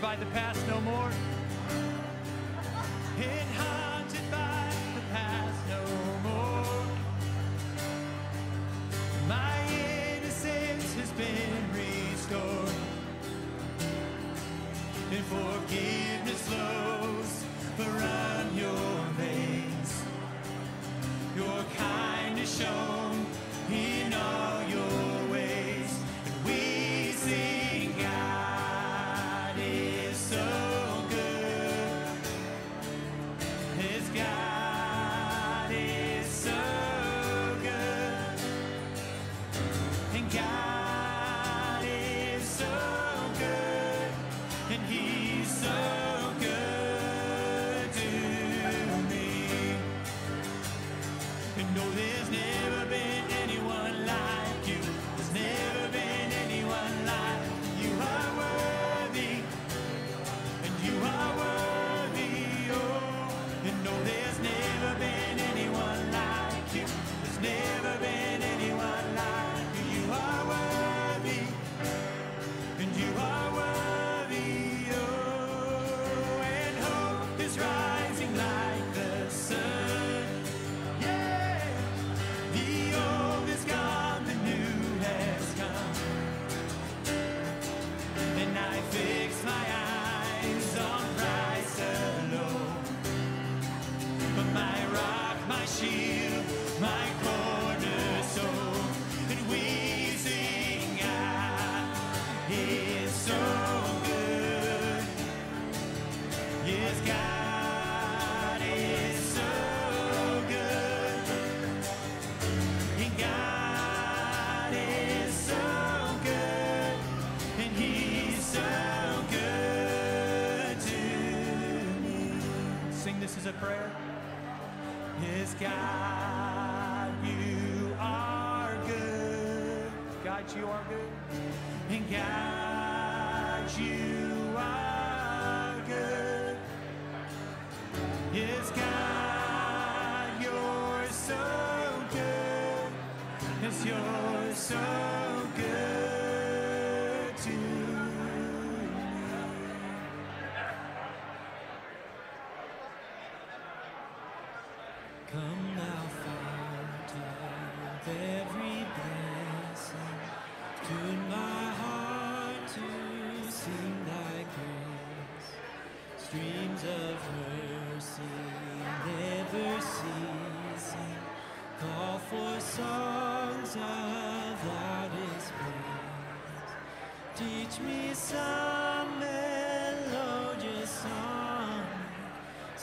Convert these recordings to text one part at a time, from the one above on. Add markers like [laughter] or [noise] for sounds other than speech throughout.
by the past no more.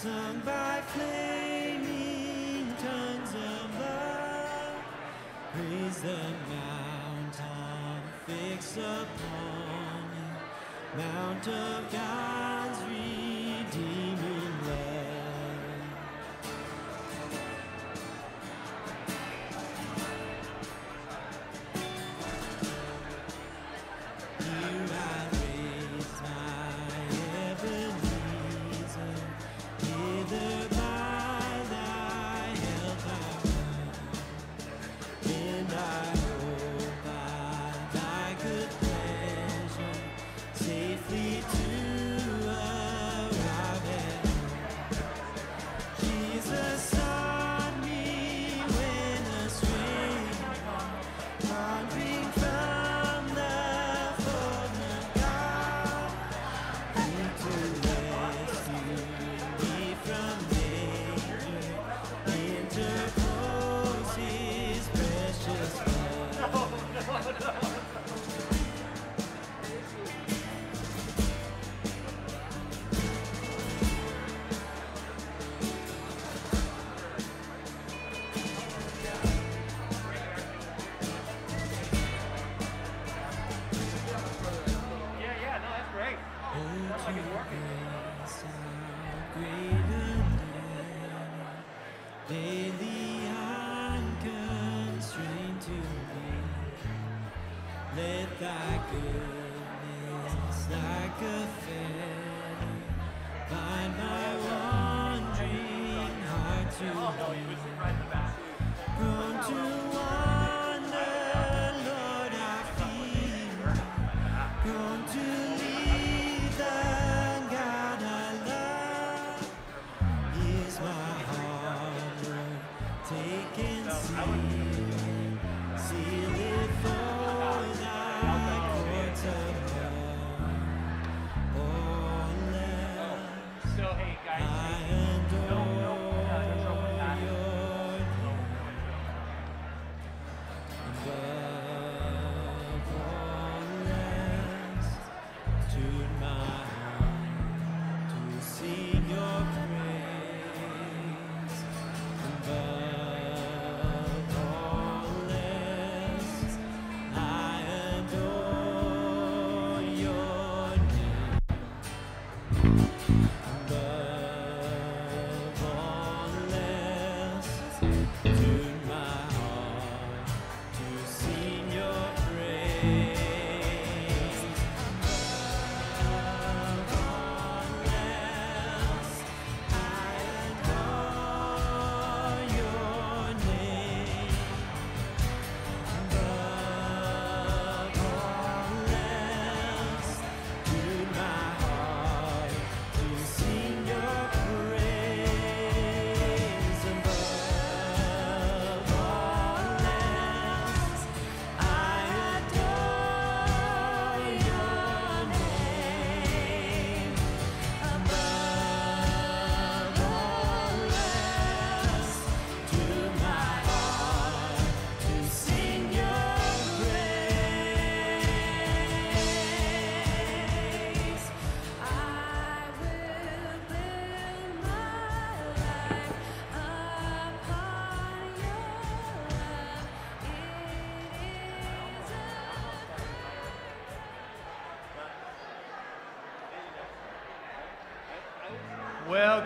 sung by flaming tongues of love. Praise the mountain fixed upon you, Mount of God's redeemed.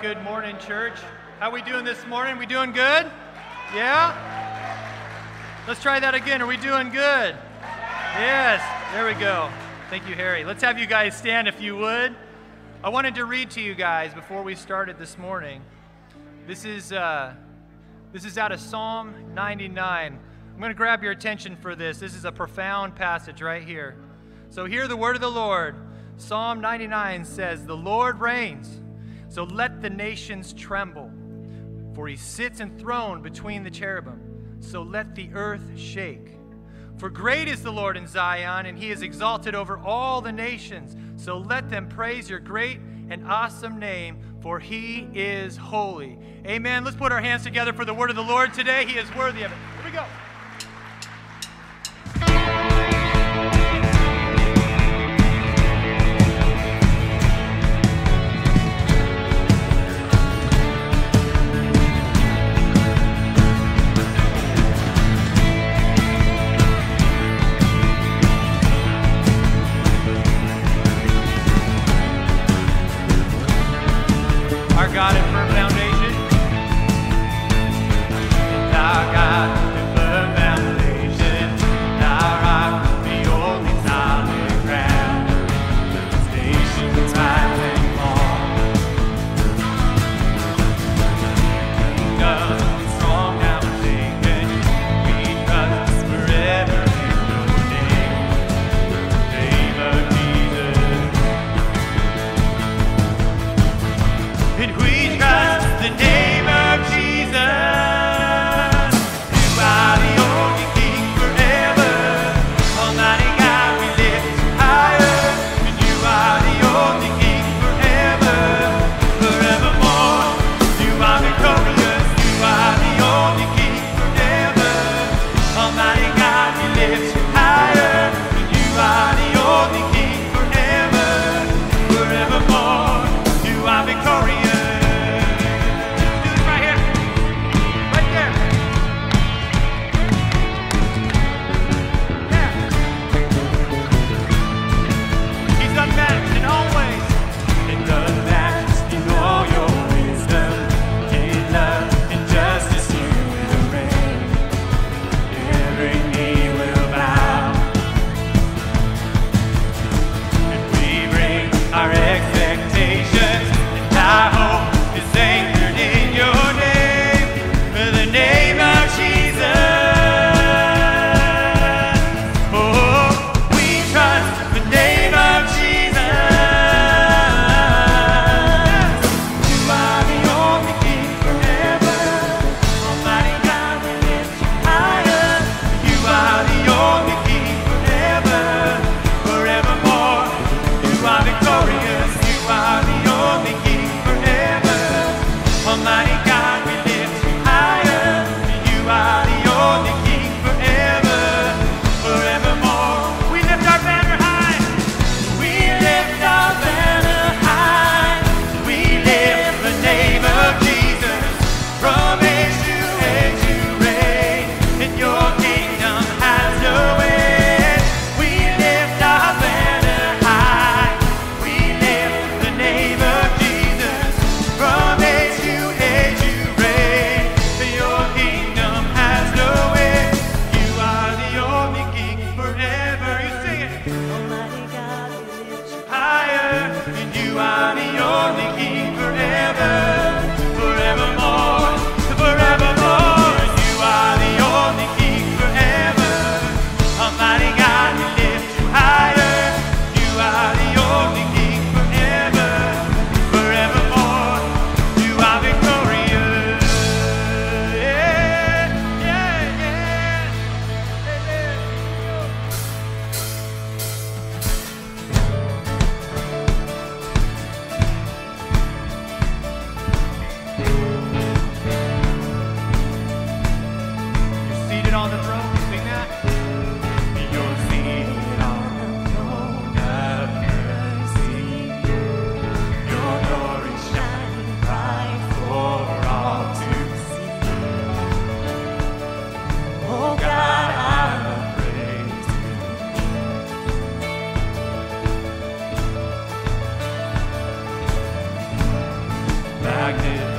Good morning, church. How we doing this morning? We doing good? Yeah? Let's try that again. Are we doing good? Yes. There we go. Thank you, Harry. Let's have you guys stand if you would. I wanted to read to you guys before we started this morning. This is uh, this is out of Psalm 99. I'm going to grab your attention for this. This is a profound passage right here. So hear the word of the Lord. Psalm 99 says, "The Lord reigns, so let the nations tremble. For he sits enthroned between the cherubim, so let the earth shake. For great is the Lord in Zion, and he is exalted over all the nations. So let them praise your great and awesome name, for he is holy. Amen. Let's put our hands together for the word of the Lord today. He is worthy of it. Here we go. Magnificent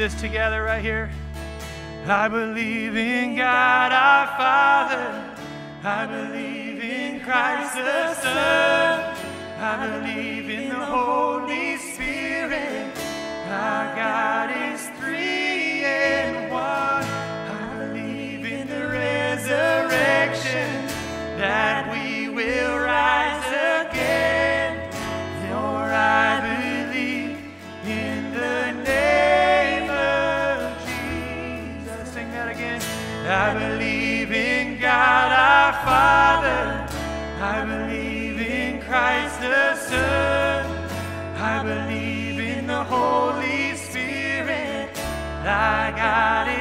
this together right here? I believe in. I got it.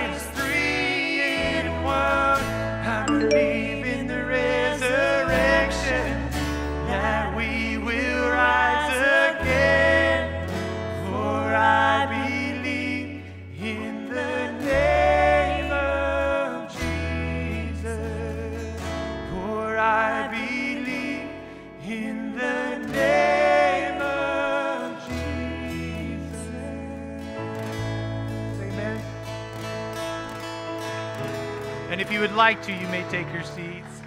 you would like to, you may take your seats.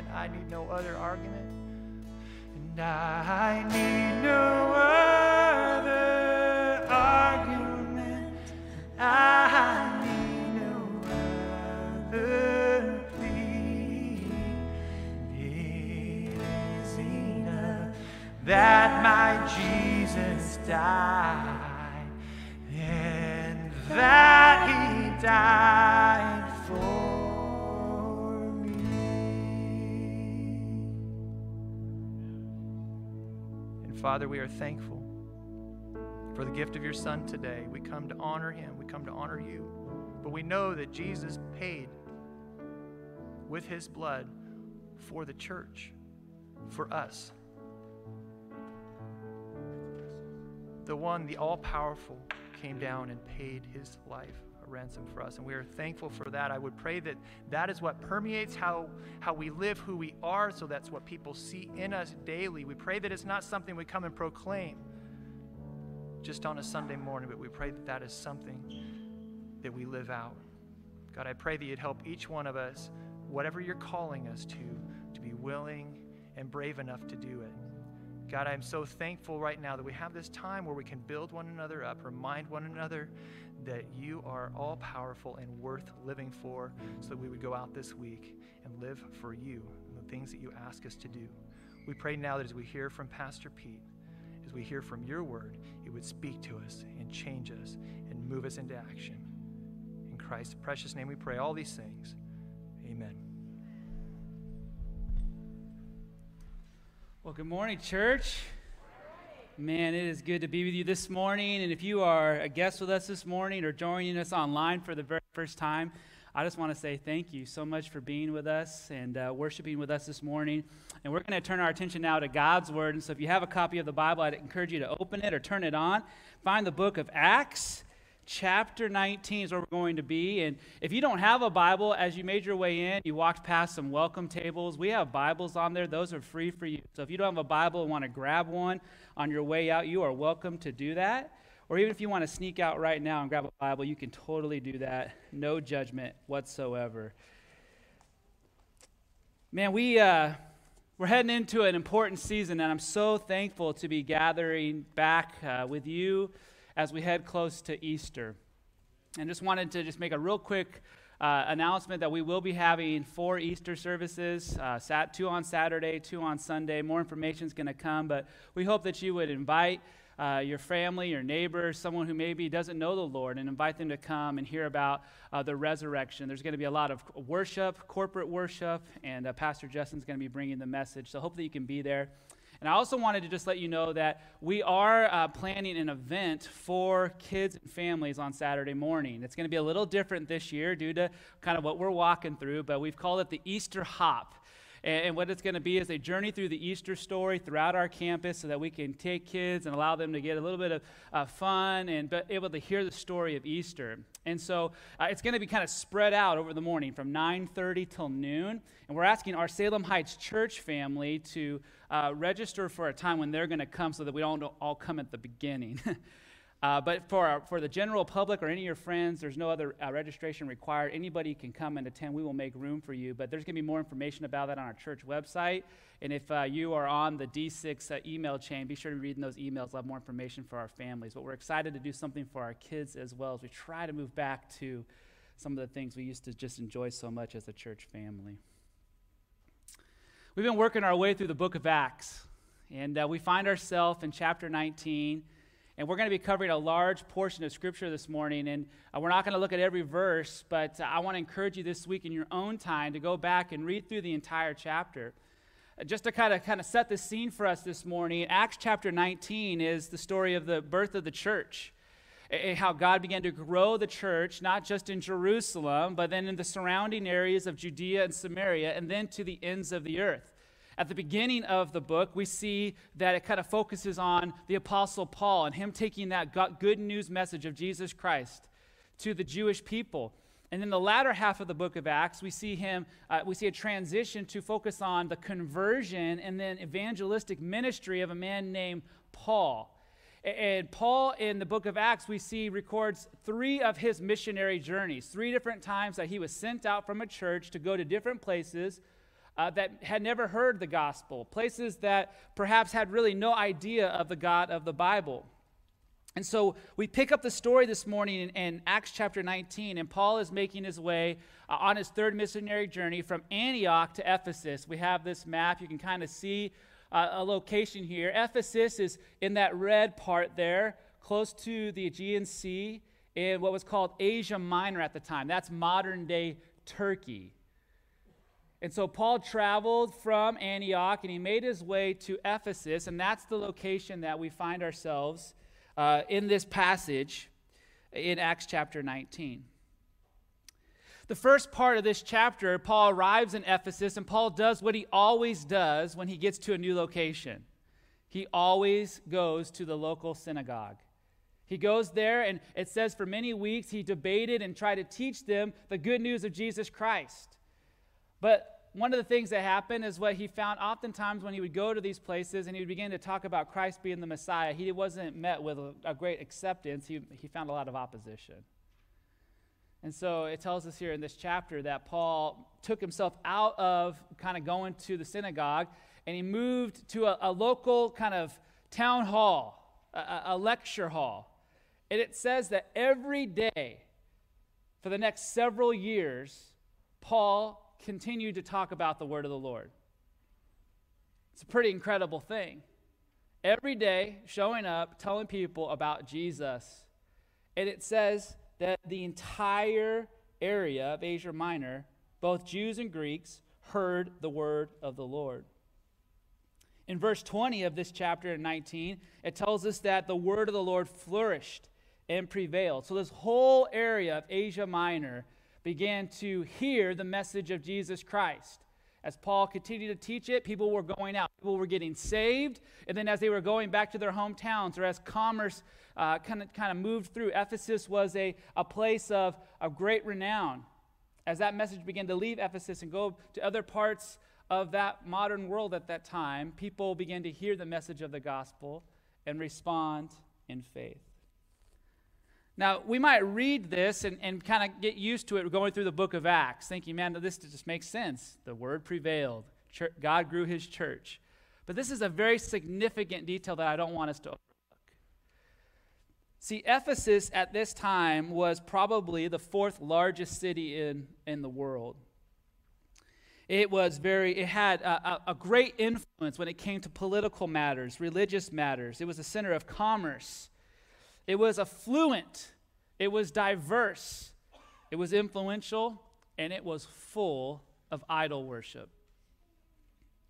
Again. I need no other argument. And I need no other argument. I need no other plea. It is enough that my Jesus died and that he died for Father, we are thankful for the gift of your Son today. We come to honor him, we come to honor you. But we know that Jesus paid with his blood for the church, for us. The one, the all powerful, came down and paid his life ransom for us. And we are thankful for that. I would pray that that is what permeates how, how we live, who we are, so that's what people see in us daily. We pray that it's not something we come and proclaim just on a Sunday morning, but we pray that that is something that we live out. God, I pray that you'd help each one of us, whatever you're calling us to, to be willing and brave enough to do it. God, I'm so thankful right now that we have this time where we can build one another up, remind one another that you are all powerful and worth living for, so that we would go out this week and live for you and the things that you ask us to do. We pray now that as we hear from Pastor Pete, as we hear from your word, it would speak to us and change us and move us into action. In Christ's precious name we pray all these things. Amen. Well, good morning, church. Man, it is good to be with you this morning. And if you are a guest with us this morning or joining us online for the very first time, I just want to say thank you so much for being with us and uh, worshiping with us this morning. And we're going to turn our attention now to God's Word. And so if you have a copy of the Bible, I'd encourage you to open it or turn it on. Find the book of Acts. Chapter 19 is where we're going to be. And if you don't have a Bible, as you made your way in, you walked past some welcome tables. We have Bibles on there, those are free for you. So if you don't have a Bible and want to grab one on your way out, you are welcome to do that. Or even if you want to sneak out right now and grab a Bible, you can totally do that. No judgment whatsoever. Man, we, uh, we're heading into an important season, and I'm so thankful to be gathering back uh, with you as we head close to Easter. And just wanted to just make a real quick uh, announcement that we will be having four Easter services, uh, sat, two on Saturday, two on Sunday. More information is going to come, but we hope that you would invite uh, your family, your neighbors, someone who maybe doesn't know the Lord, and invite them to come and hear about uh, the resurrection. There's going to be a lot of worship, corporate worship, and uh, Pastor Justin's going to be bringing the message. So hope that you can be there. And I also wanted to just let you know that we are uh, planning an event for kids and families on Saturday morning. It's going to be a little different this year due to kind of what we're walking through, but we've called it the Easter Hop. And, and what it's going to be is a journey through the Easter story throughout our campus so that we can take kids and allow them to get a little bit of uh, fun and be able to hear the story of Easter. And so uh, it's going to be kind of spread out over the morning from 9.30 till noon. And we're asking our Salem Heights church family to uh, register for a time when they're going to come so that we don't all come at the beginning. [laughs] Uh, but for, our, for the general public or any of your friends, there's no other uh, registration required. Anybody can come and attend. We will make room for you. But there's going to be more information about that on our church website. And if uh, you are on the D6 uh, email chain, be sure to read those emails. We'll have more information for our families. But we're excited to do something for our kids as well as we try to move back to some of the things we used to just enjoy so much as a church family. We've been working our way through the book of Acts, and uh, we find ourselves in chapter 19. And we're going to be covering a large portion of Scripture this morning. And uh, we're not going to look at every verse, but uh, I want to encourage you this week in your own time to go back and read through the entire chapter. Uh, just to kind of kind of set the scene for us this morning, Acts chapter 19 is the story of the birth of the church. How God began to grow the church, not just in Jerusalem, but then in the surrounding areas of Judea and Samaria, and then to the ends of the earth. At the beginning of the book, we see that it kind of focuses on the Apostle Paul and him taking that good news message of Jesus Christ to the Jewish people. And in the latter half of the book of Acts, we see him, uh, we see a transition to focus on the conversion and then evangelistic ministry of a man named Paul. And Paul in the book of Acts, we see records three of his missionary journeys, three different times that he was sent out from a church to go to different places uh, that had never heard the gospel, places that perhaps had really no idea of the God of the Bible. And so we pick up the story this morning in, in Acts chapter 19, and Paul is making his way uh, on his third missionary journey from Antioch to Ephesus. We have this map, you can kind of see uh, a location here. Ephesus is in that red part there, close to the Aegean Sea, in what was called Asia Minor at the time. That's modern day Turkey. And so Paul traveled from Antioch and he made his way to Ephesus, and that's the location that we find ourselves uh, in this passage in Acts chapter 19. The first part of this chapter, Paul arrives in Ephesus, and Paul does what he always does when he gets to a new location. He always goes to the local synagogue. He goes there, and it says for many weeks he debated and tried to teach them the good news of Jesus Christ. But one of the things that happened is what he found oftentimes when he would go to these places and he would begin to talk about Christ being the Messiah, he wasn't met with a, great acceptance. He, he found a lot of opposition. And so it tells us here in this chapter that Paul took himself out of kind of going to the synagogue and he moved to a, a local kind of town hall, a, a lecture hall. And it says that every day for the next several years, Paul continued to talk about the word of the Lord. It's a pretty incredible thing. Every day, showing up, telling people about Jesus. And it says that the entire area of Asia Minor, both Jews and Greeks, heard the word of the Lord. In verse 20 of this chapter in 19, it tells us that the word of the Lord flourished and prevailed. So, this whole area of Asia Minor began to hear the message of Jesus Christ. As Paul continued to teach it, people were going out. People were getting saved. And then, as they were going back to their hometowns, or as commerce uh, kind, of, moved through, Ephesus was a, a place of, of great renown. As that message began to leave Ephesus and go to other parts of that modern world at that time, people began to hear the message of the gospel and respond in faith. Now, we might read this and, and kind of get used to it going through the book of Acts, thinking, man, this just makes sense. The word prevailed, church, God grew his church. But this is a very significant detail that I don't want us to overlook. See, Ephesus at this time was probably the fourth largest city in, in the world. It was very, it had a, a, great influence when it came to political matters, religious matters. It was a center of commerce. It was affluent. It was diverse. It was influential. And it was full of idol worship.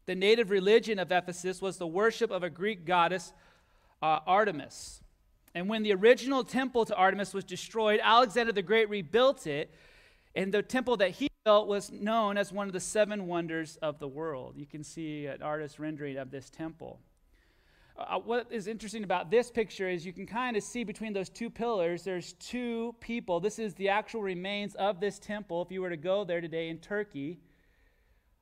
The native religion of Ephesus was the worship of a Greek goddess, uh, Artemis. And when the original temple to Artemis was destroyed, Alexander the Great rebuilt it. And the temple that he built was known as one of the seven wonders of the world. You can see an artist rendering of this temple. Uh, what is interesting about this picture is you can kind of see between those two pillars, there's two people. This is the actual remains of this temple. If you were to go there today in Turkey,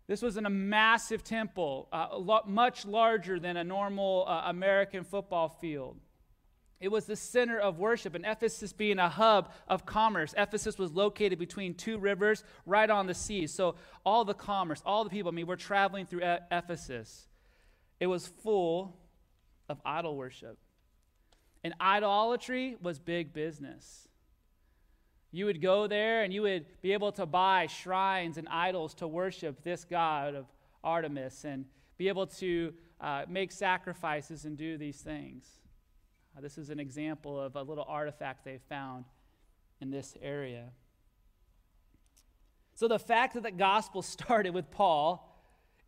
this was a massive temple, uh, much larger than a normal uh, American football field. It was the center of worship, and Ephesus being a hub of commerce. Ephesus was located between two rivers right on the sea. So, all the commerce, all the people, I mean, we're traveling through E- Ephesus. It was full of idol worship. And idolatry was big business. You would go there and you would be able to buy shrines and idols to worship this god of Artemis and be able to uh, make sacrifices and do these things. Uh, this is an example of a little artifact they found in this area. So, the fact that the gospel [laughs] started with Paul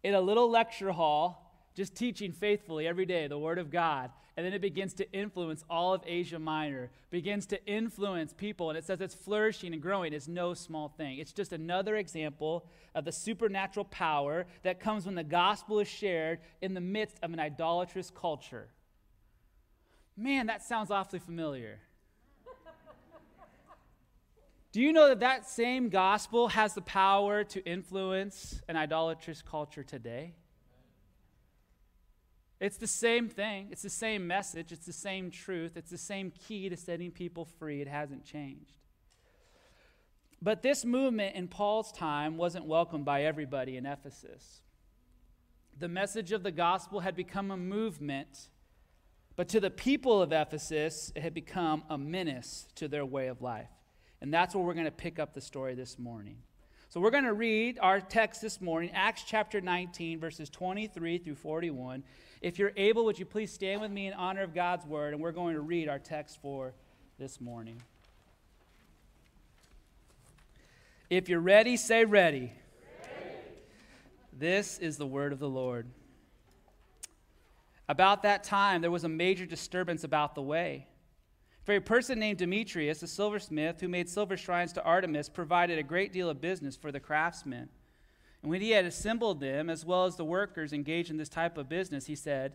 in a little lecture hall, just teaching faithfully every day the Word of God, and then it begins to influence all of Asia Minor, begins to influence people, and it says it's flourishing and growing, It's no small thing. It's just another example of the supernatural power that comes when the gospel is shared in the midst of an idolatrous culture. Man, that sounds awfully familiar. Do you know that that same gospel has the power to influence an idolatrous culture today? It's the same thing. It's the same message. It's the same truth. It's the same key to setting people free. It hasn't changed. But this movement in Paul's time wasn't welcomed by everybody in Ephesus. The message of the gospel had become a movement, but to the people of Ephesus, it had become a menace to their way of life. And that's where we're going to pick up the story this morning. So we're going to read our text this morning, Acts chapter 19, verses 23 through 41. If you're able, would you please stand with me in honor of God's word? And we're going to read our text for this morning. If you're ready, say ready. This is the word of the Lord. About that time, there was a major disturbance about the way. For a person named Demetrius, a silversmith who made silver shrines to Artemis, provided a great deal of business for the craftsmen. And when he had assembled them, as well as the workers engaged in this type of business, he said,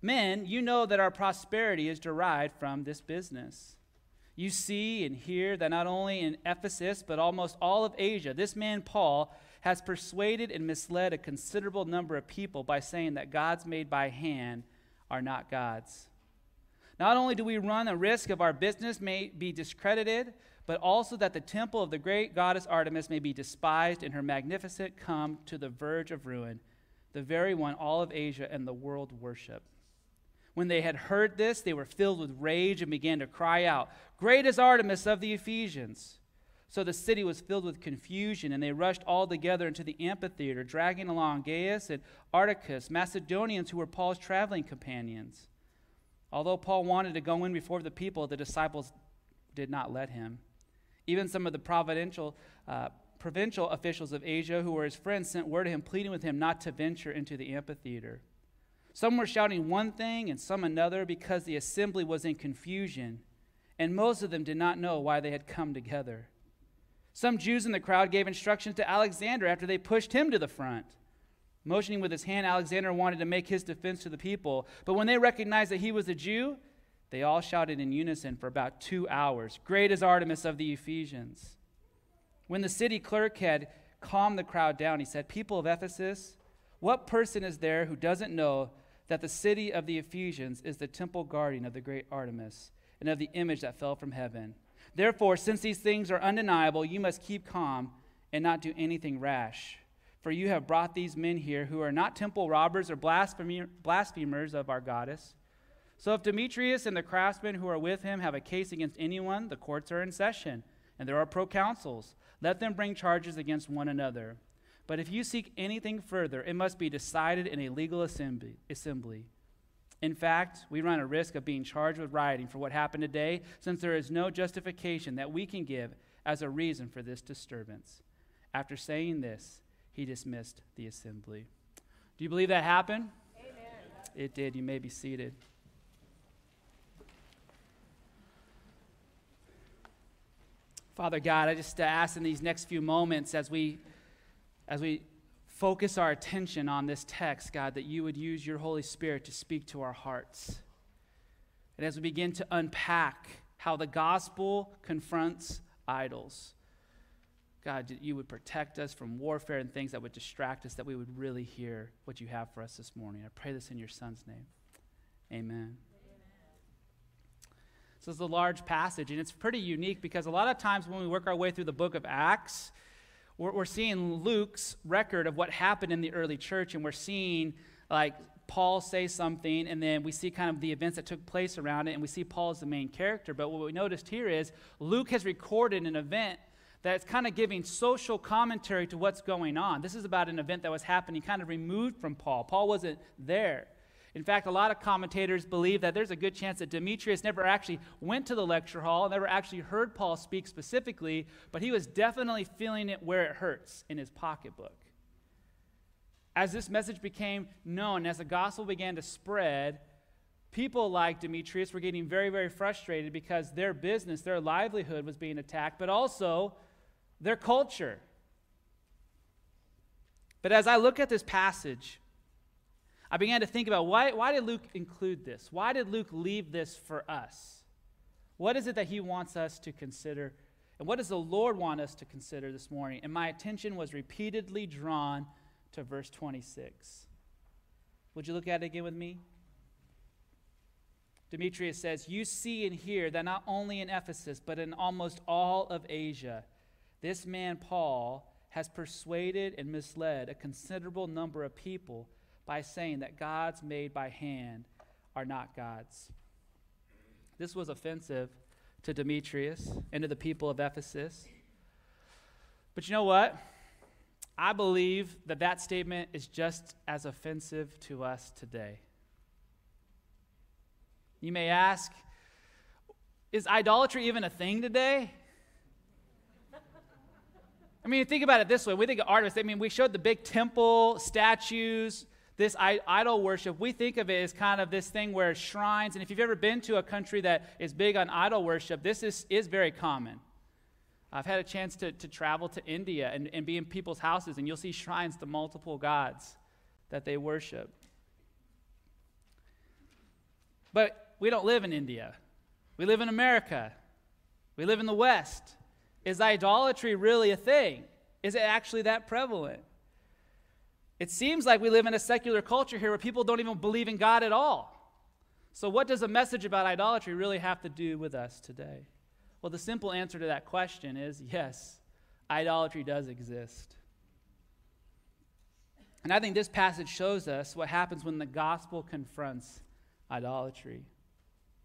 Men, you know that our prosperity is derived from this business. You see and hear that not only in Ephesus, but almost all of Asia, this man Paul has persuaded and misled a considerable number of people by saying that gods made by hand are not gods. Not only do we run a risk of our business may be discredited, but also that the temple of the great goddess Artemis may be despised and her magnificent come to the verge of ruin, the very one all of Asia and the world worship. When they had heard this, they were filled with rage and began to cry out, Great is Artemis of the Ephesians! So the city was filled with confusion, and they rushed all together into the amphitheater, dragging along Gaius and Aristarchus, Macedonians who were Paul's traveling companions. Although Paul wanted to go in before the people, the disciples did not let him. Even some of the providential, uh, provincial officials of Asia who were his friends sent word to him, pleading with him not to venture into the amphitheater. Some were shouting one thing and some another because the assembly was in confusion, and most of them did not know why they had come together. Some Jews in the crowd gave instructions to Alexander after they pushed him to the front. Motioning with his hand, Alexander wanted to make his defense to the people. But when they recognized that he was a Jew, they all shouted in unison for about two hours Great is Artemis of the Ephesians. When the city clerk had calmed the crowd down, he said, People of Ephesus, what person is there who doesn't know that the city of the Ephesians is the temple guardian of the great Artemis and of the image that fell from heaven? Therefore, since these things are undeniable, you must keep calm and not do anything rash. For you have brought these men here who are not temple robbers or blasphemers of our goddess. So if Demetrius and the craftsmen who are with him have a case against anyone, the courts are in session, and there are proconsuls. Let them bring charges against one another. But if you seek anything further, it must be decided in a legal assembly. assembly. In fact, we run a risk of being charged with rioting for what happened today, since there is no justification that we can give as a reason for this disturbance. After saying this, he dismissed the assembly. Do you believe that happened? Amen. It did. You may be seated. Father God, I just ask in these next few moments as we as we focus our attention on this text, God, that you would use your Holy Spirit to speak to our hearts. And as we begin to unpack how the gospel confronts idols, God, you would protect us from warfare and things that would distract us, that we would really hear what you have for us this morning. I pray this in your Son's name. Amen. So it's a large passage, and it's pretty unique because a lot of times when we work our way through the book of Acts, we're, we're seeing Luke's record of what happened in the early church, and we're seeing like Paul say something, and then we see kind of the events that took place around it, and we see Paul as the main character. But what we noticed here is Luke has recorded an event that's kind of giving social commentary to what's going on. This is about an event that was happening kind of removed from Paul. Paul wasn't there. In fact, a lot of commentators believe that there's a good chance that Demetrius never actually went to the lecture hall, never actually heard Paul speak specifically, but he was definitely feeling it where it hurts in his pocketbook. As this message became known, as the gospel began to spread, people like Demetrius were getting very, very frustrated because their business, their livelihood was being attacked, but also their culture. But as I look at this passage, I began to think about why, why did Luke include this? Why did Luke leave this for us? What is it that he wants us to consider? And what does the Lord want us to consider this morning? And my attention was repeatedly drawn to verse 26. Would you look at it again with me? Demetrius says, You see and hear that not only in Ephesus, but in almost all of Asia, this man Paul has persuaded and misled a considerable number of people by saying that gods made by hand are not gods. This was offensive to Demetrius and to the people of Ephesus. But you know what? I believe that that statement is just as offensive to us today. You may ask, is idolatry even a thing today? I mean, think about it this way. We think of Artemis. I mean, we showed the big temple, statues, this idol worship. We think of it as kind of this thing where shrines, and if you've ever been to a country that is big on idol worship, this is, is very common. I've had a chance to, to travel to India and, and be in people's houses, and you'll see shrines to multiple gods that they worship. But we don't live in India. We live in America. We live in the West. Is idolatry really a thing? Is it actually that prevalent? It seems like we live in a secular culture here where people don't even believe in God at all. So, what does a message about idolatry really have to do with us today? Well, the simple answer to that question is yes, idolatry does exist. And I think this passage shows us what happens when the gospel confronts idolatry.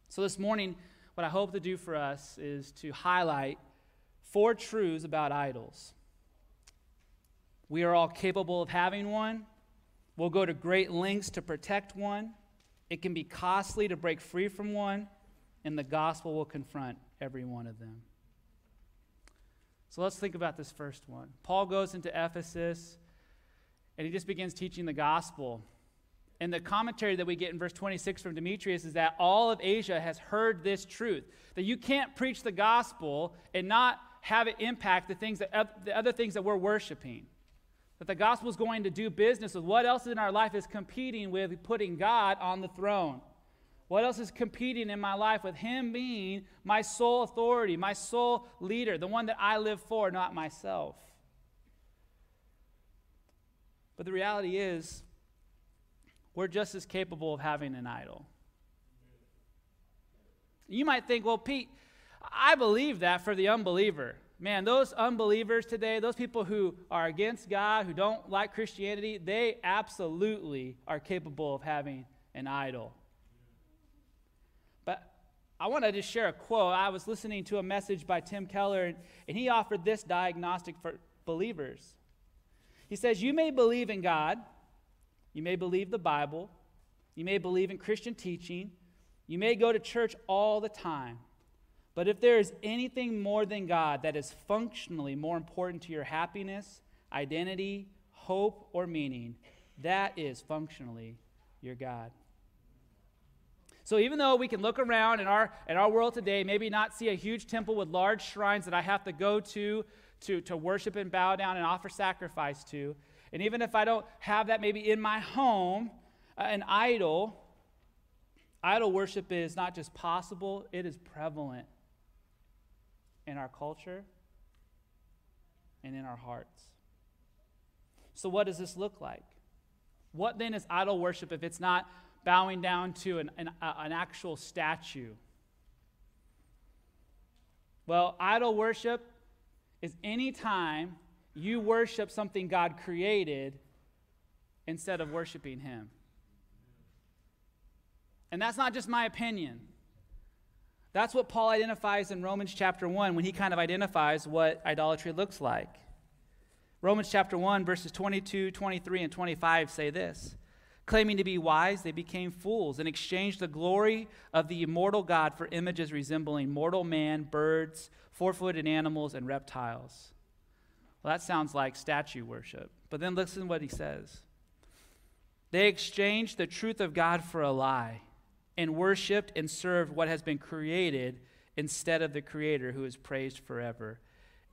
So, this morning, what I hope to do for us is to highlight four truths about idols. We are all capable of having one. We'll go to great lengths to protect one. It can be costly to break free from one, and the gospel will confront every one of them. So let's think about this first one. Paul goes into Ephesus and he just begins teaching the gospel. And the commentary that we get in verse 26 from Demetrius is that all of Asia has heard this truth that you can't preach the gospel and not have it impact the things that the other things that we're worshiping. That the gospel is going to do business with what else in our life is competing with putting God on the throne. What else is competing in my life with Him being my sole authority, my sole leader, the one that I live for, not myself? But the reality is, we're just as capable of having an idol. You might think, well, Pete, I believe that for the unbeliever. Man, those unbelievers today, those people who are against God, who don't like Christianity, they absolutely are capable of having an idol. But I want to just share a quote. I was listening to a message by Tim Keller, and, and he offered this diagnostic for believers. He says, You may believe in God, you may believe the Bible, you may believe in Christian teaching, you may go to church all the time. But if there is anything more than God that is functionally more important to your happiness, identity, hope, or meaning, that is functionally your God. So even though we can look around in our, in our world today, maybe not see a huge temple with large shrines that I have to go to, to to worship and bow down and offer sacrifice to, and even if I don't have that maybe in my home, uh, an idol, idol worship is not just possible, it is prevalent in our culture and in our hearts. So, what does this look like? What then is idol worship if it's not bowing down to an, an, uh, an actual statue? Well, idol worship is any time you worship something God created instead of worshiping Him. And that's not just my opinion. That's what Paul identifies in Romans chapter 1 when he kind of identifies what idolatry looks like. Romans chapter 1, verses 22, 23, and 25 say this Claiming to be wise, they became fools and exchanged the glory of the immortal God for images resembling mortal man, birds, four footed animals, and reptiles. Well, that sounds like statue worship. But then listen what he says. They exchanged the truth of God for a lie and worshiped and served what has been created instead of the Creator who is praised forever.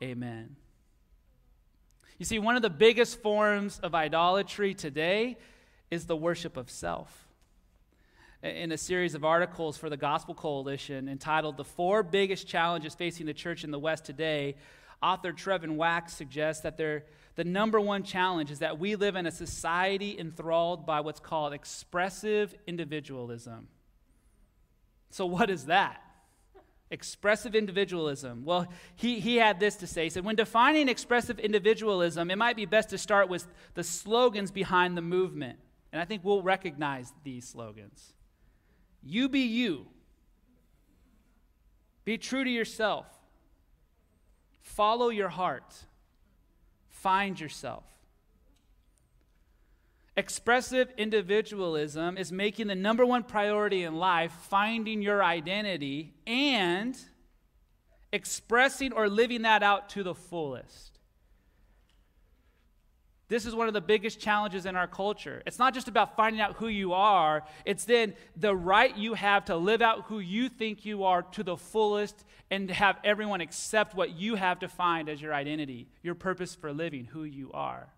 Amen. You see, one of the biggest forms of idolatry today is the worship of self. In a series of articles for the Gospel Coalition entitled The Four Biggest Challenges Facing the Church in the West Today, author Trevin Wax suggests that the number one challenge is that we live in a society enthralled by what's called expressive individualism. So, what is that? Expressive individualism. Well, he, he had this to say. He said, When defining expressive individualism, it might be best to start with the slogans behind the movement. And I think we'll recognize these slogans. You be you. Be true to yourself. Follow your heart. Find yourself. Expressive individualism is making the number one priority in life finding your identity and expressing or living that out to the fullest. This is one of the biggest challenges in our culture. It's not just about finding out who you are, it's then the right you have to live out who you think you are to the fullest and have everyone accept what you have defined as your identity, your purpose for living, who you are.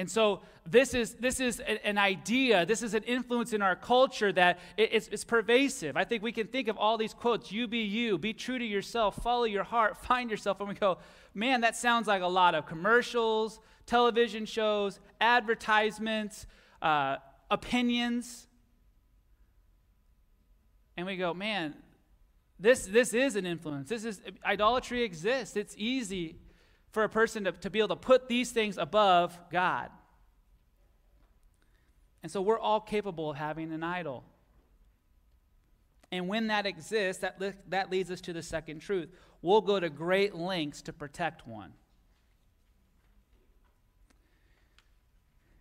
And so this is, this is an idea, this is an influence in our culture that it's, it's pervasive. I think we can think of all these quotes you be you, be true to yourself, follow your heart, [laughs] find yourself. And we go, man, that sounds like a lot of commercials, television shows, advertisements, uh, opinions. And we go, man, this, this is an influence. This is idolatry exists. It's easy for a person to, to be able to put these things above God. And so we're all capable of having an idol. And when that exists, that, li- that leads us to the second truth. We'll go to great lengths to protect one.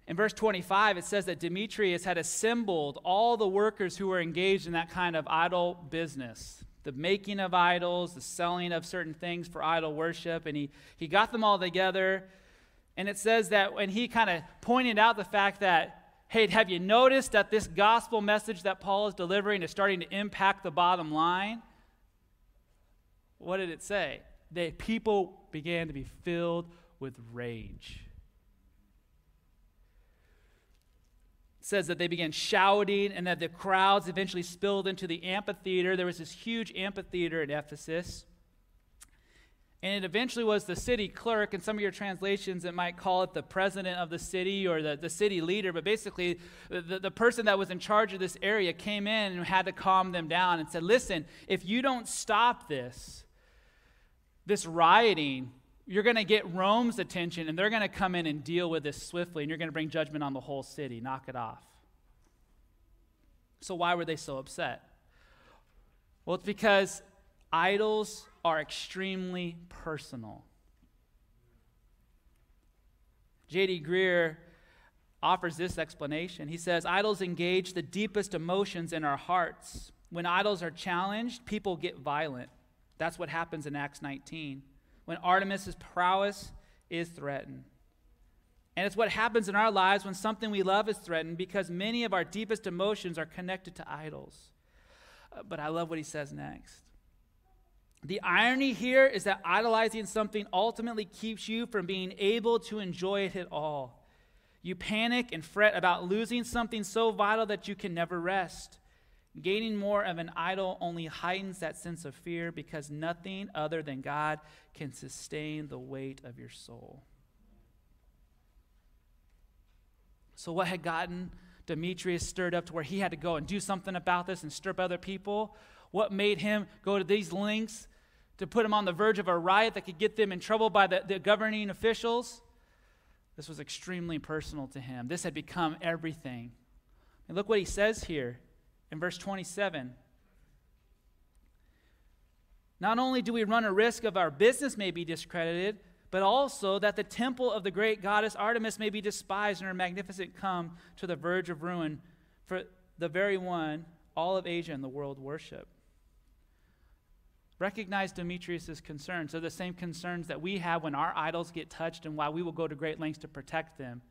In verse 25, it says that Demetrius had assembled all the workers who were engaged in that kind of idol business the making of idols, the selling of certain things for idol worship, and he, he got them all together. And it says that when he kind of pointed out the fact that, hey, have you noticed that this gospel message that Paul is delivering is starting to impact the bottom line? What did it say? That people began to be filled with rage. Says that they began shouting and that the crowds eventually spilled into the amphitheater. There was this huge amphitheater in Ephesus. And it eventually was the city clerk, and some of your translations, it might call it the president of the city or the, the city leader, but basically, the, the person that was in charge of this area came in and had to calm them down and said, Listen, if you don't stop this, this rioting, you're going to get Rome's attention, and they're going to come in and deal with this swiftly, and you're going to bring judgment on the whole city. Knock it off. So, why were they so upset? Well, it's because idols are extremely personal. J.D. Greear offers this explanation. He says, Idols engage the deepest emotions in our hearts. When idols are challenged, people get violent. That's what happens in Acts 19. When Artemis's prowess is threatened. And it's what happens in our lives when something we love is threatened because many of our deepest emotions are connected to idols. Uh, but I love what he says next. The irony here is that idolizing something ultimately keeps you from being able to enjoy it at all. You panic and fret about losing something so vital that you can never rest. Gaining more of an idol only heightens that sense of fear because nothing other than God can sustain the weight of your soul. So, what had gotten Demetrius stirred up to where he had to go and do something about this and stir up other people? What made him go to these lengths to put him on the verge of a riot that could get them in trouble by the, the governing officials? This was extremely personal to him. This had become everything. And look what he says here in verse 27. Not only do we run a risk of our business may be discredited, but also that the temple of the great goddess Artemis may be despised and her magnificent come to the verge of ruin for the very one all of Asia and the world worship. Recognize Demetrius' concerns. They're the same concerns that we have when our idols get touched and why we will go to great lengths to protect them.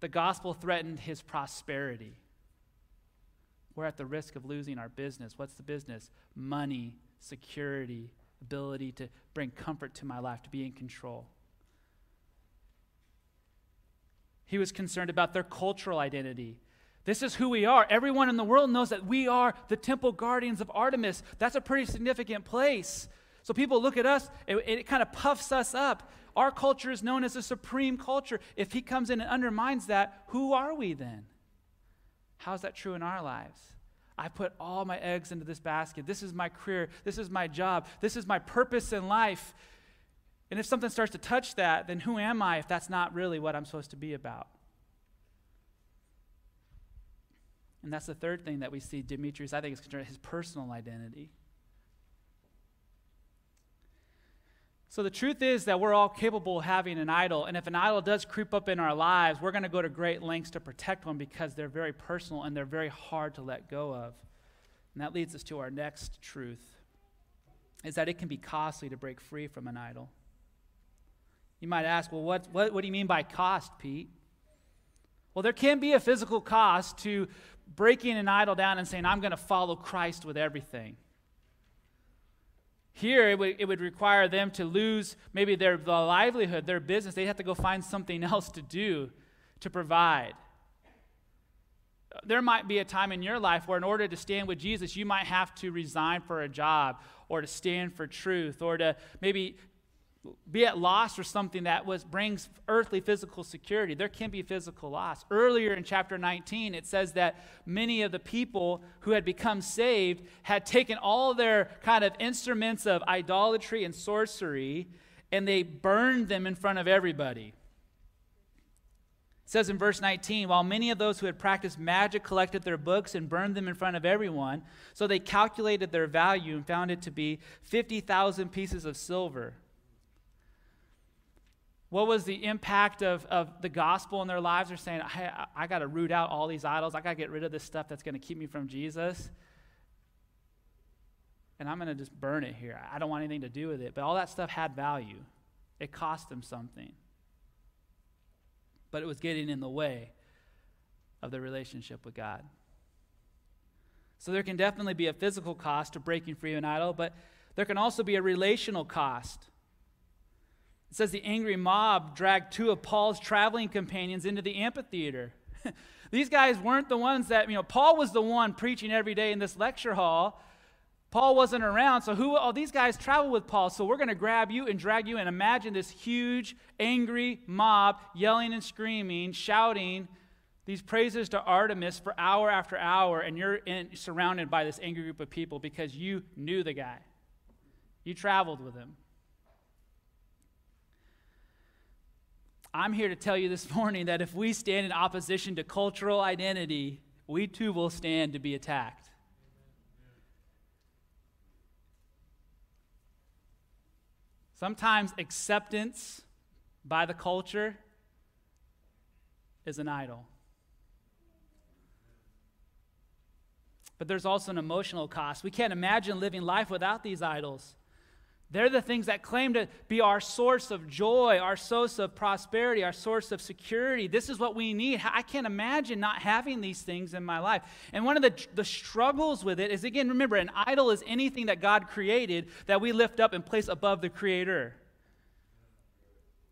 The gospel threatened his prosperity. We're at the risk of losing our business. What's the business? Money, security, ability to bring comfort to my life, to be in control. He was concerned about their cultural identity. This is who we are. Everyone in the world knows that we are the temple guardians of Artemis. That's a pretty significant place. So people look at us, it, it kind of puffs us up. Our culture is known as a supreme culture. If he comes in and undermines that, who are we then? How's that true in our lives? I put all my eggs into this basket. This is my career. This is my job. This is my purpose in life. And if something starts to touch that, then who am I if that's not really what I'm supposed to be about? And that's the third thing that we see Demetrius, I think, is concerned his personal identity. So the truth is that we're all capable of having an idol. And if an idol does creep up in our lives, we're going to go to great lengths to protect one because they're very personal and they're very hard to let go of. And that leads us to our next truth is that it can be costly to break free from an idol. You might ask, well, what, what, what do you mean by cost, Pete? Well, there can be a physical cost to breaking an idol down and saying, I'm going to follow Christ with everything. Here, it would, it would require them to lose maybe their the livelihood, their business. They'd have to go find something [laughs] else to do to provide. There might be a time in your life where, in order to stand with Jesus, you might have to resign for a job or to stand for truth or to maybe be at loss for something that was brings earthly physical security. There can be physical loss. Earlier in chapter 19 it says that many of the people who had become saved had taken all their kind of instruments of idolatry and sorcery and they burned them in front of everybody. It says in verse 19, while many of those who had practiced magic collected their books and burned them in front of everyone, so they calculated their value and found it to be 50,000 pieces of silver. What was the impact of, of the gospel in their lives? They're saying, I, I got to root out all these idols. I got to get rid of this stuff that's going to keep me from Jesus. And I'm going to just burn it here. I don't want anything to do with it. But all that stuff had value, it cost them something. But it was getting in the way of the relationship with God. So there can definitely be a physical cost to breaking free an idol, but there can also be a relational cost. It says the angry mob dragged two of Paul's traveling companions into the amphitheater. [laughs] These guys weren't the ones that, you know, Paul was the one preaching every day in this lecture hall. Paul wasn't around, so who, all these guys travel with Paul, so we're going to grab you and drag you and imagine this huge, angry mob yelling and screaming, shouting these praises to Artemis for hour after hour, and you're in, surrounded by this angry group of people because you knew the guy. You traveled with him. I'm here to tell you this [laughs] morning that if we stand in opposition to cultural identity, we too will stand to be attacked. Sometimes acceptance by the culture is an idol. But there's also an emotional cost. We can't imagine living life without these idols. They're the things that claim to be our source of joy, our source of prosperity, our source of security. This is what we need. I can't imagine not having these things in my life. And one of the, the struggles with it is again, remember, an idol is anything that God created that we lift up and place above the Creator.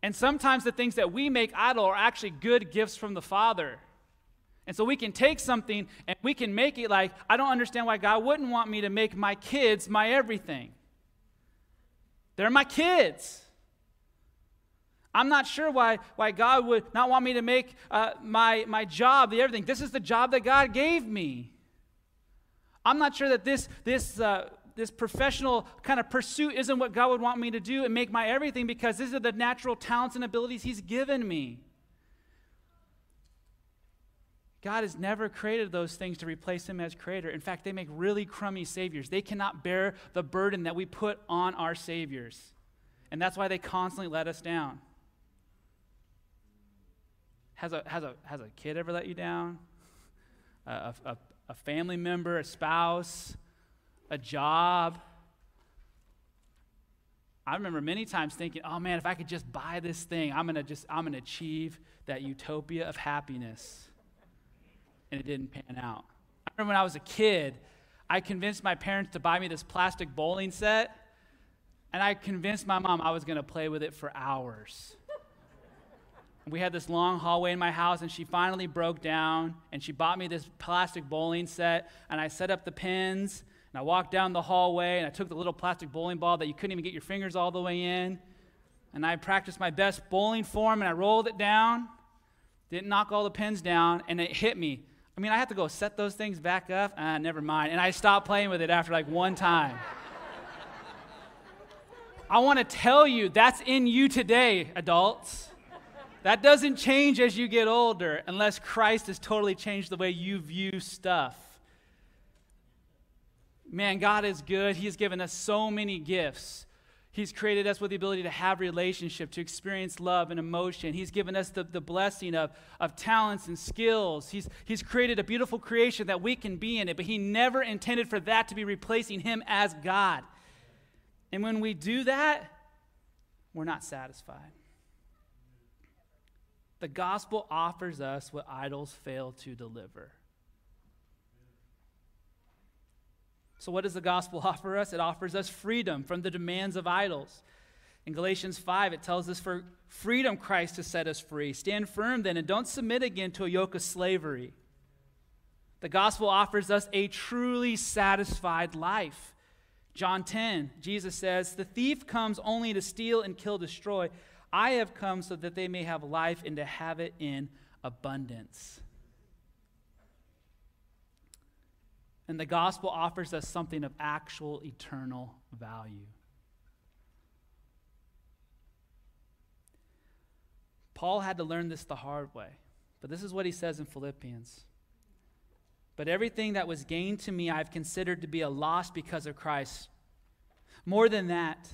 And sometimes the things that we make idol are actually good gifts from the Father. And so we can take something and we can make it like, I don't understand why God wouldn't want me to make my kids my everything. They're my kids. I'm not sure why, why God would not want me to make uh, my, my job the everything. This is the job that God gave me. I'm not sure that this, this, uh, this professional kind of pursuit isn't what God would want me to do and make my everything because these are the natural talents and abilities He's given me. God has never created those things to replace Him as creator. In fact, they make really crummy saviors. They cannot bear the burden that we put on our saviors. And that's why they constantly let us down. Has a, has a, has a kid ever let you down? A, a, a family member, a spouse, a job? I remember many times thinking, oh man, if I could just buy this thing, I'm gonna just, I'm gonna achieve that utopia of happiness. And it didn't pan out. I remember when I was a kid, I convinced my parents to buy me this plastic bowling set, and I convinced my mom I was gonna play with it for hours. We had this long hallway in my house, and she finally broke down, and she bought me this plastic bowling set, and I set up the pins, and I walked down the hallway, and I took the little plastic bowling ball that you couldn't even get your fingers all the way in, and I practiced my best bowling form, and I rolled it down, didn't knock all the pins down, and it hit me. I mean, I have to go set those things back up. Ah, never mind. And I stopped playing with it after like one time. I want to tell you that's in you today, adults. That doesn't change as you get older unless Christ has totally changed the way you view stuff. Man, God is good. He's given us so many gifts. He's created us with the ability to have relationship, to experience love and emotion. He's given us the, the blessing of, of talents and skills. He's, he's created a beautiful creation that we can be in it, but He never intended for that to be replacing Him as God. And when we do that, we're not satisfied. The gospel offers us what idols fail to deliver. So, what does the gospel [laughs] offer us? It offers us freedom from the demands of idols. In Galatians 5, it tells us, For freedom Christ has set us free. Stand firm then and don't submit again to a yoke of slavery. The gospel offers us a truly satisfied life. John 10, Jesus says, The thief comes only to steal and kill, destroy. I have come so that they may have life and to have it in abundance. And the gospel offers us something of actual eternal value. Paul had to learn this the hard way, but this is what he says in Philippians. But everything that was gained to me, I've considered to be a loss because of Christ. More than that,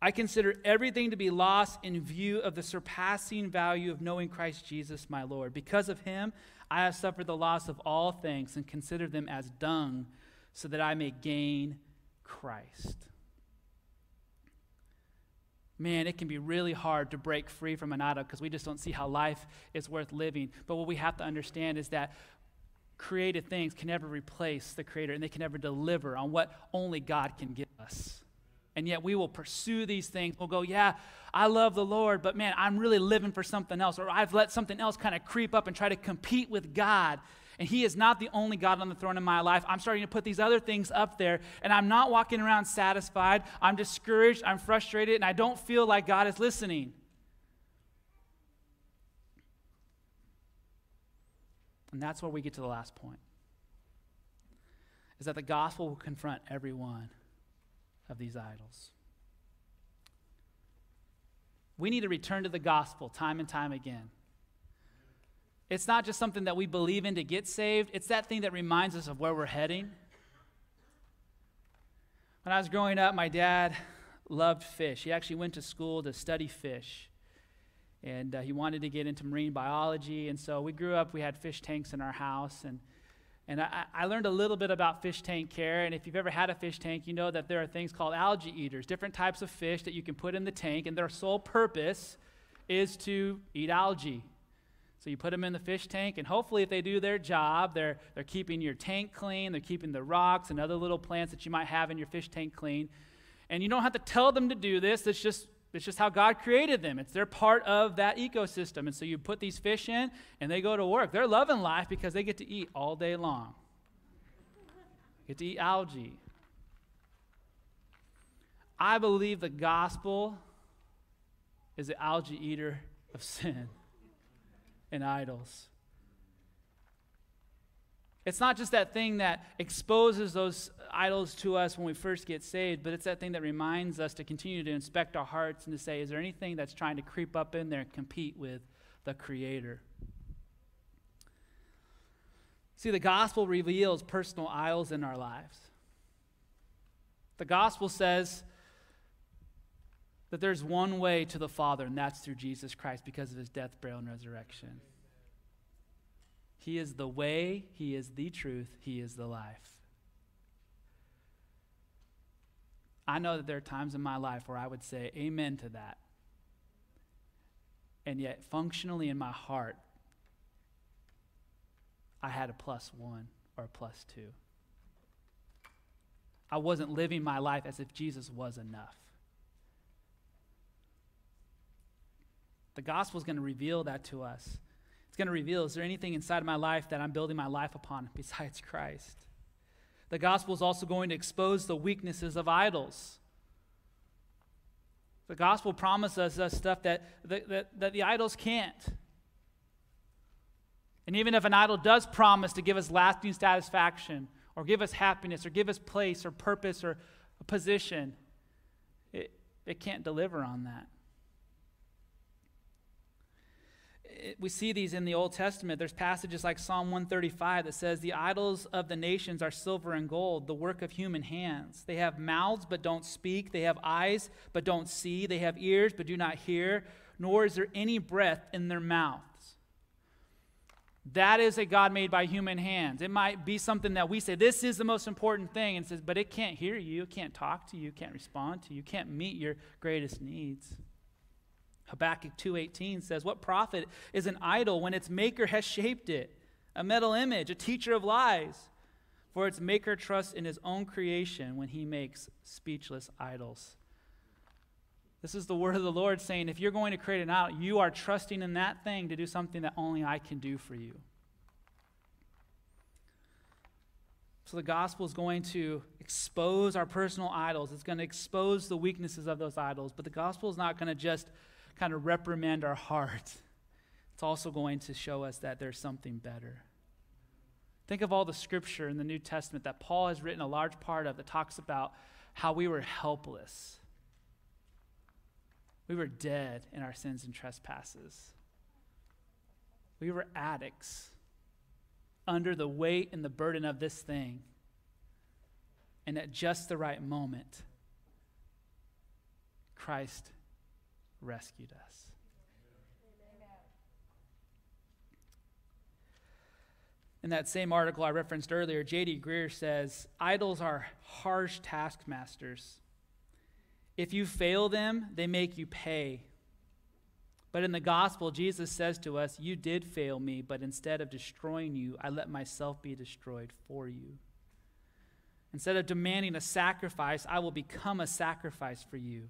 I consider everything to be lost in view of the surpassing value of knowing Christ Jesus, my Lord. Because of him, I have suffered the loss of all things and consider them as dung so that I may gain Christ. Man, it can be really hard to break free from an idol because we just don't see how life is worth living. But what we have to understand is that created things can never replace the Creator and they can never deliver on what only God can give us. And yet we will pursue these things. We'll go, yeah, I love the Lord, but man, I'm really living for something else. Or I've let something else kind of creep up and try to compete with God. And He is not the only God on the throne in my life. I'm starting to put these other things up there, and I'm not walking around satisfied. I'm discouraged, I'm frustrated, and I don't feel like God is listening. And that's where we get to the last point. Is that the gospel will confront every one of these idols. We need to return to the gospel time and time again. It's not just something that we believe in to get saved, it's that thing that reminds us of where we're heading. When I was growing up, my dad loved fish. He actually went to school to study fish. And uh, he wanted to get into marine biology. And so we grew up, we had fish tanks in our house. And and I, I, learned a little bit about fish tank care. And if you've ever had a fish tank, you know that there are things called algae eaters, different types of fish that you can put in the tank, and their sole purpose is to eat algae. So you put them in the fish tank, and hopefully, if they do their job, they're, they're keeping your tank clean, they're keeping the rocks and other little plants that you might have in your fish tank clean. And you don't have to tell them to do this, it's just it's just how God created them. It's their part of that ecosystem. And so you put these fish in and they go to work. They're loving life because they get to eat all day long. Get to eat algae. I believe the gospel is the algae eater of sin and idols. It's not just that thing that exposes those idols to us when we first get saved, but it's that thing that reminds us to continue to inspect our hearts and to say, is there anything that's trying to creep up in there and compete with the Creator? See, the gospel reveals personal idols in our lives. The gospel says that there's one way to the Father, and that's through Jesus Christ because of his death, burial, and resurrection. He is the way, He is the truth, He is the life. I know that there are times in my life where I would say amen to that. And yet, functionally in my heart, I had a plus one or a plus two. I wasn't living my life as if Jesus was enough. The gospel is going to reveal that to us. It's going to reveal is there anything inside of my life that I'm building my life upon [laughs] besides Christ? The gospel is also going to expose the weaknesses of idols. The gospel promises us stuff that, that, that, that the idols can't. And even if an idol does promise to give us lasting satisfaction, or give us happiness, or give us place, or purpose, or a position, it, it can't deliver on that. It- we see these in the Old Testament. There's passages like Psalm 135 that says, The idols of the nations are silver and gold, the work of human hands. They have mouths but don't speak. They have eyes but don't see. They have ears but do not hear, nor is there any breath in their mouths. That is a God made by human hands. It might be something that we say, this is the most important thing, and says, but it can't hear you, it can't talk to you, it can't respond to you, it can't meet your greatest needs. Habakkuk 2:18 says, "What profit is an idol when its maker has shaped it? A metal image, a teacher of lies. For its maker trusts in his own creation when he makes speechless idols." This is the word of the Lord saying, if you're going to create an idol, you are trusting in that thing to do something that only I can do for you. So the gospel is going to expose our personal idols. It's going to expose the weaknesses of those idols. But the gospel is not going to just kind of reprimand our heart. It's also going to show us that there's something better. Think of all the scripture in the New Testament that Paul has written a large part of that talks about how we were helpless. We were dead in our sins and trespasses. We were addicts under the weight and the burden of this thing. And at just the right moment, Christ rescued us. In that same article I referenced earlier, J.D. Greear says idols are harsh taskmasters. If you fail them, they make you pay. But in the gospel, Jesus says to us, You did fail me, but instead of destroying you, I let myself be destroyed for you. Instead of demanding a sacrifice, I will become a sacrifice for you.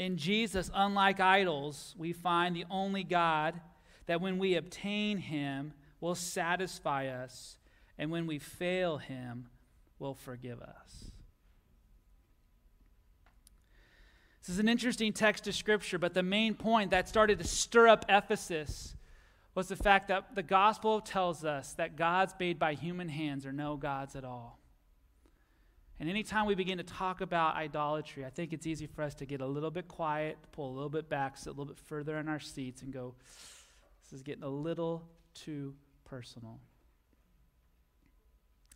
In Jesus, unlike idols, we find the only God that when we obtain him will satisfy us, and when we fail him will forgive us. This is an interesting text of Scripture, but the main point that started to stir up Ephesus was the fact that the gospel tells us that gods made by human hands are no gods at all. And anytime we begin to talk about idolatry, I think it's easy for us to get a little bit quiet, pull a little bit back, sit a little bit further in our seats, and go, this is getting a little too personal.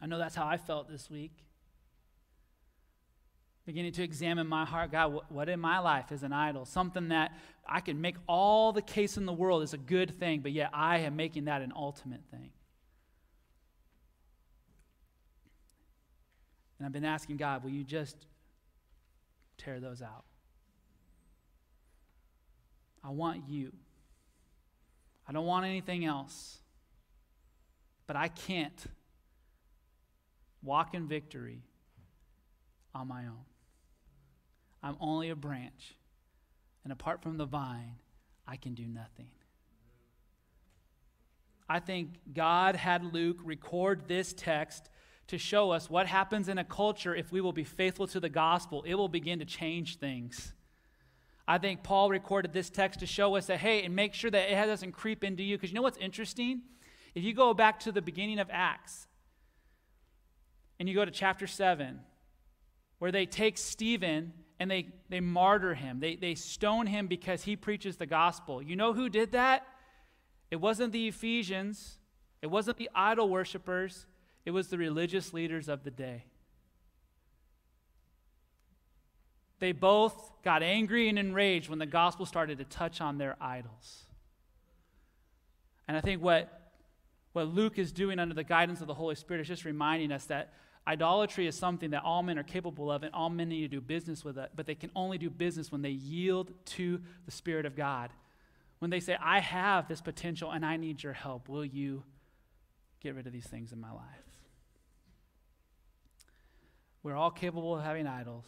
I know that's how I felt this week. Beginning to examine my heart god what, in my life is an idol? Something that i can make all the case in the world is a good thing but yet i am making that an ultimate thing and i've been asking god will you just tear those out i want you i don't want anything else but i can't walk in victory on my own I'm only a branch. And apart from the vine, I can do nothing. I think God had Luke record this text to show us what happens in a culture if we will be faithful to the gospel. It will begin to change things. I think Paul recorded this text to show us that, hey, and make sure that it doesn't creep into you. Because you know what's interesting? If you go back to the beginning of Acts, and you go to chapter 7, where they take Stephen and they, they martyr him. They, they stone him because he preaches the gospel. You know who did that? It wasn't the Ephesians, it wasn't the idol worshippers, it was the religious leaders of the day. They both got angry and enraged when the gospel started to touch on their idols. And I think what, what Luke is doing under the guidance of the Holy Spirit is just reminding us that idolatry is something that all men are capable of and all men need to do business with it, but they can only do business when they yield to the Spirit of God. When they say, I have this potential and I need your help, will you get rid of these things in my life? We're all capable of having idols.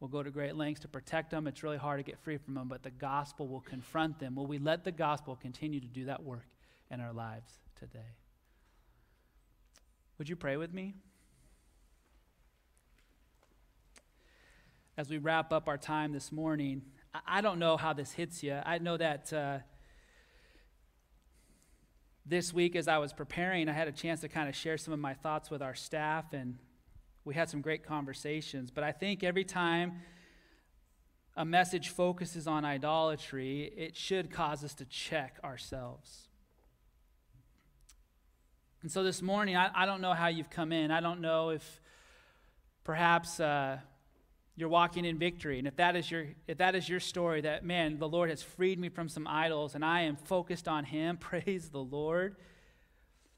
We'll go to great lengths to protect them. It's really hard to get free from them, but the gospel will confront them. Will we let the gospel continue to do that work in our lives today? Would you pray with me? As we wrap up our time this morning, I- don't know how this hits you. I know that uh, this week, as I was preparing, I had a chance to kind of share some of my thoughts with our staff, and we had some great conversations. But I think every time a message focuses on idolatry, it should cause us to check ourselves. And so this morning, I, I don't know how you've come in. I don't know if perhaps uh, you're walking in victory. And if that, is your, if that is your story, that, man, the Lord has freed me from some idols and I am focused on Him, [laughs] praise the Lord.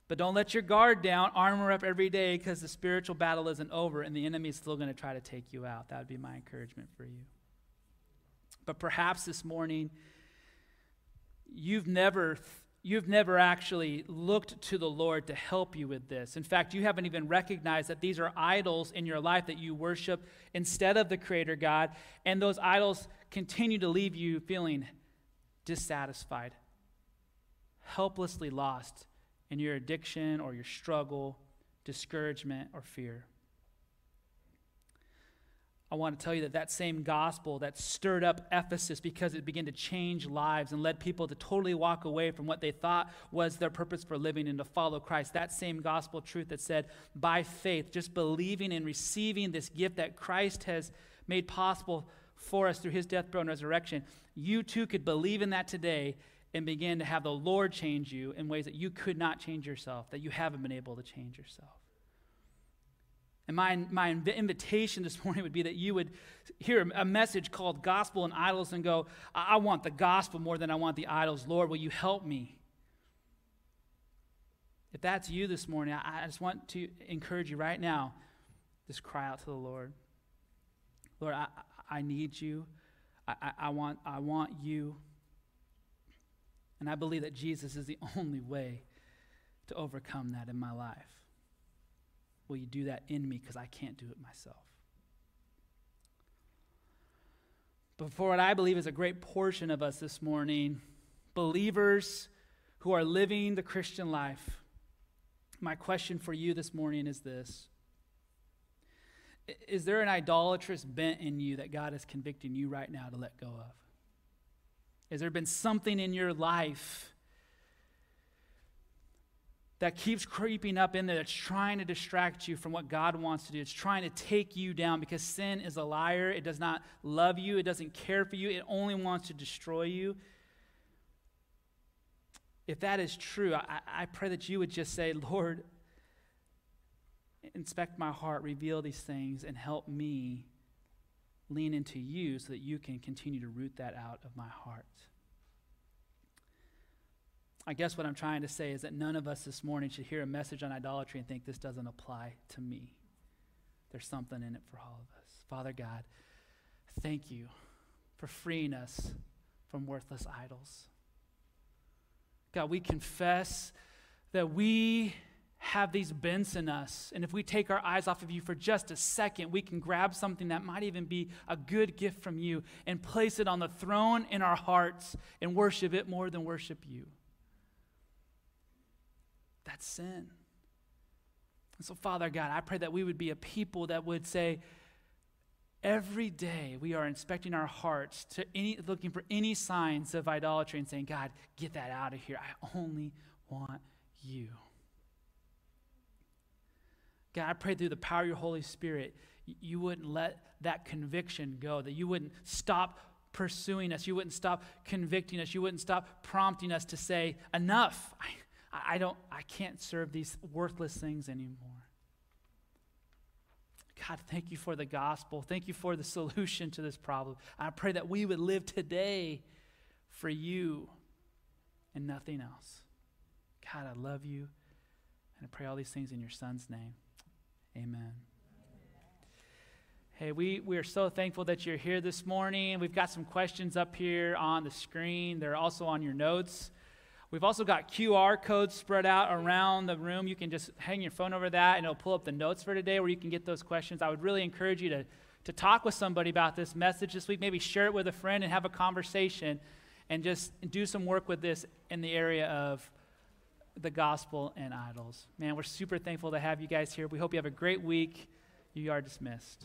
But don't let your guard down. Armor up every day because the spiritual battle isn't over and the enemy is still going to try to take you out. That would be my encouragement for you. But perhaps this morning, you've never you've never actually looked to the Lord to help you with this. In fact, you haven't even recognized that these are idols in your life that you worship instead of the Creator God, and those idols continue to leave you feeling dissatisfied, helplessly lost in your addiction or your struggle, discouragement, or fear. I want to tell you that that same gospel that stirred up Ephesus because it began to change lives and led people to totally walk away from what they thought was their purpose for living and to follow Christ. That same gospel truth that said, by faith, just believing and receiving this gift that Christ has made possible for us through his death, burial, and resurrection, you too could believe in that today and begin to have the Lord change you in ways that you could not change yourself, that you haven't been able to change yourself. And my, my inv- invitation this [laughs] morning would be that you would hear a message called Gospel and Idols and go, I, want the gospel more than I want the idols. Lord, will you help me? If that's you this morning, I, just want to encourage you right now just cry out to the Lord. Lord, I, I need you. I, I, want, I want you. And I believe that Jesus is the [laughs] only way to overcome that in my life. Will you do that in me because I can't do it myself? But for what I believe is a great portion of us this morning, believers who are living the Christian life, my question for you this morning is this Is there an idolatrous bent in you that God is convicting you right now to let go of? Has there been something in your life that keeps creeping up in there that's trying to distract you from what God wants to do. It's trying to take you down because sin is a liar. It does not love you, it doesn't care for you, it only wants to destroy you. If that is true, I, I pray that you would just say, Lord, inspect my heart, reveal these things, and help me lean into you so that you can continue to root that out of my heart. I guess what I'm trying to say is that none of us this morning should hear a message on idolatry and think this doesn't apply to me. There's something in it for all of us. Father God, thank you for freeing us from worthless idols. God, we confess that we have these bents in us. And if we take our eyes off of you for just a second, we can grab something that might even be a good gift from you and place it on the throne in our hearts and worship it more than worship you. That's sin. And so, Father God, I pray that we would be a people that would say, every day we are inspecting our hearts to any looking for any signs of idolatry and saying, God, get that out of here. I only want you. God, I pray through the power of your Holy Spirit, you wouldn't let that conviction go, that you wouldn't stop pursuing us, you wouldn't stop convicting us, you wouldn't stop prompting us to say, enough. I, I don't, I can't serve these worthless things anymore. God, thank you for the gospel. Thank you for the solution to this problem. I pray that we would live today for you and nothing else. God, I love you. And I pray all these things in your son's name. Amen. Hey, we, we are so thankful that you're here this morning. We've got some questions up here on the screen. They're also on your notes. We've also got QR codes spread out around the room. You can just hang your phone over that and it'll pull up the notes for today where you can get those questions. I would really encourage you to, to talk with somebody about this message this week. Maybe share it with a friend and have a conversation and just do some work with this in the area of the gospel and idols. Man, we're super thankful to have you guys here. We hope you have a great week. You are dismissed.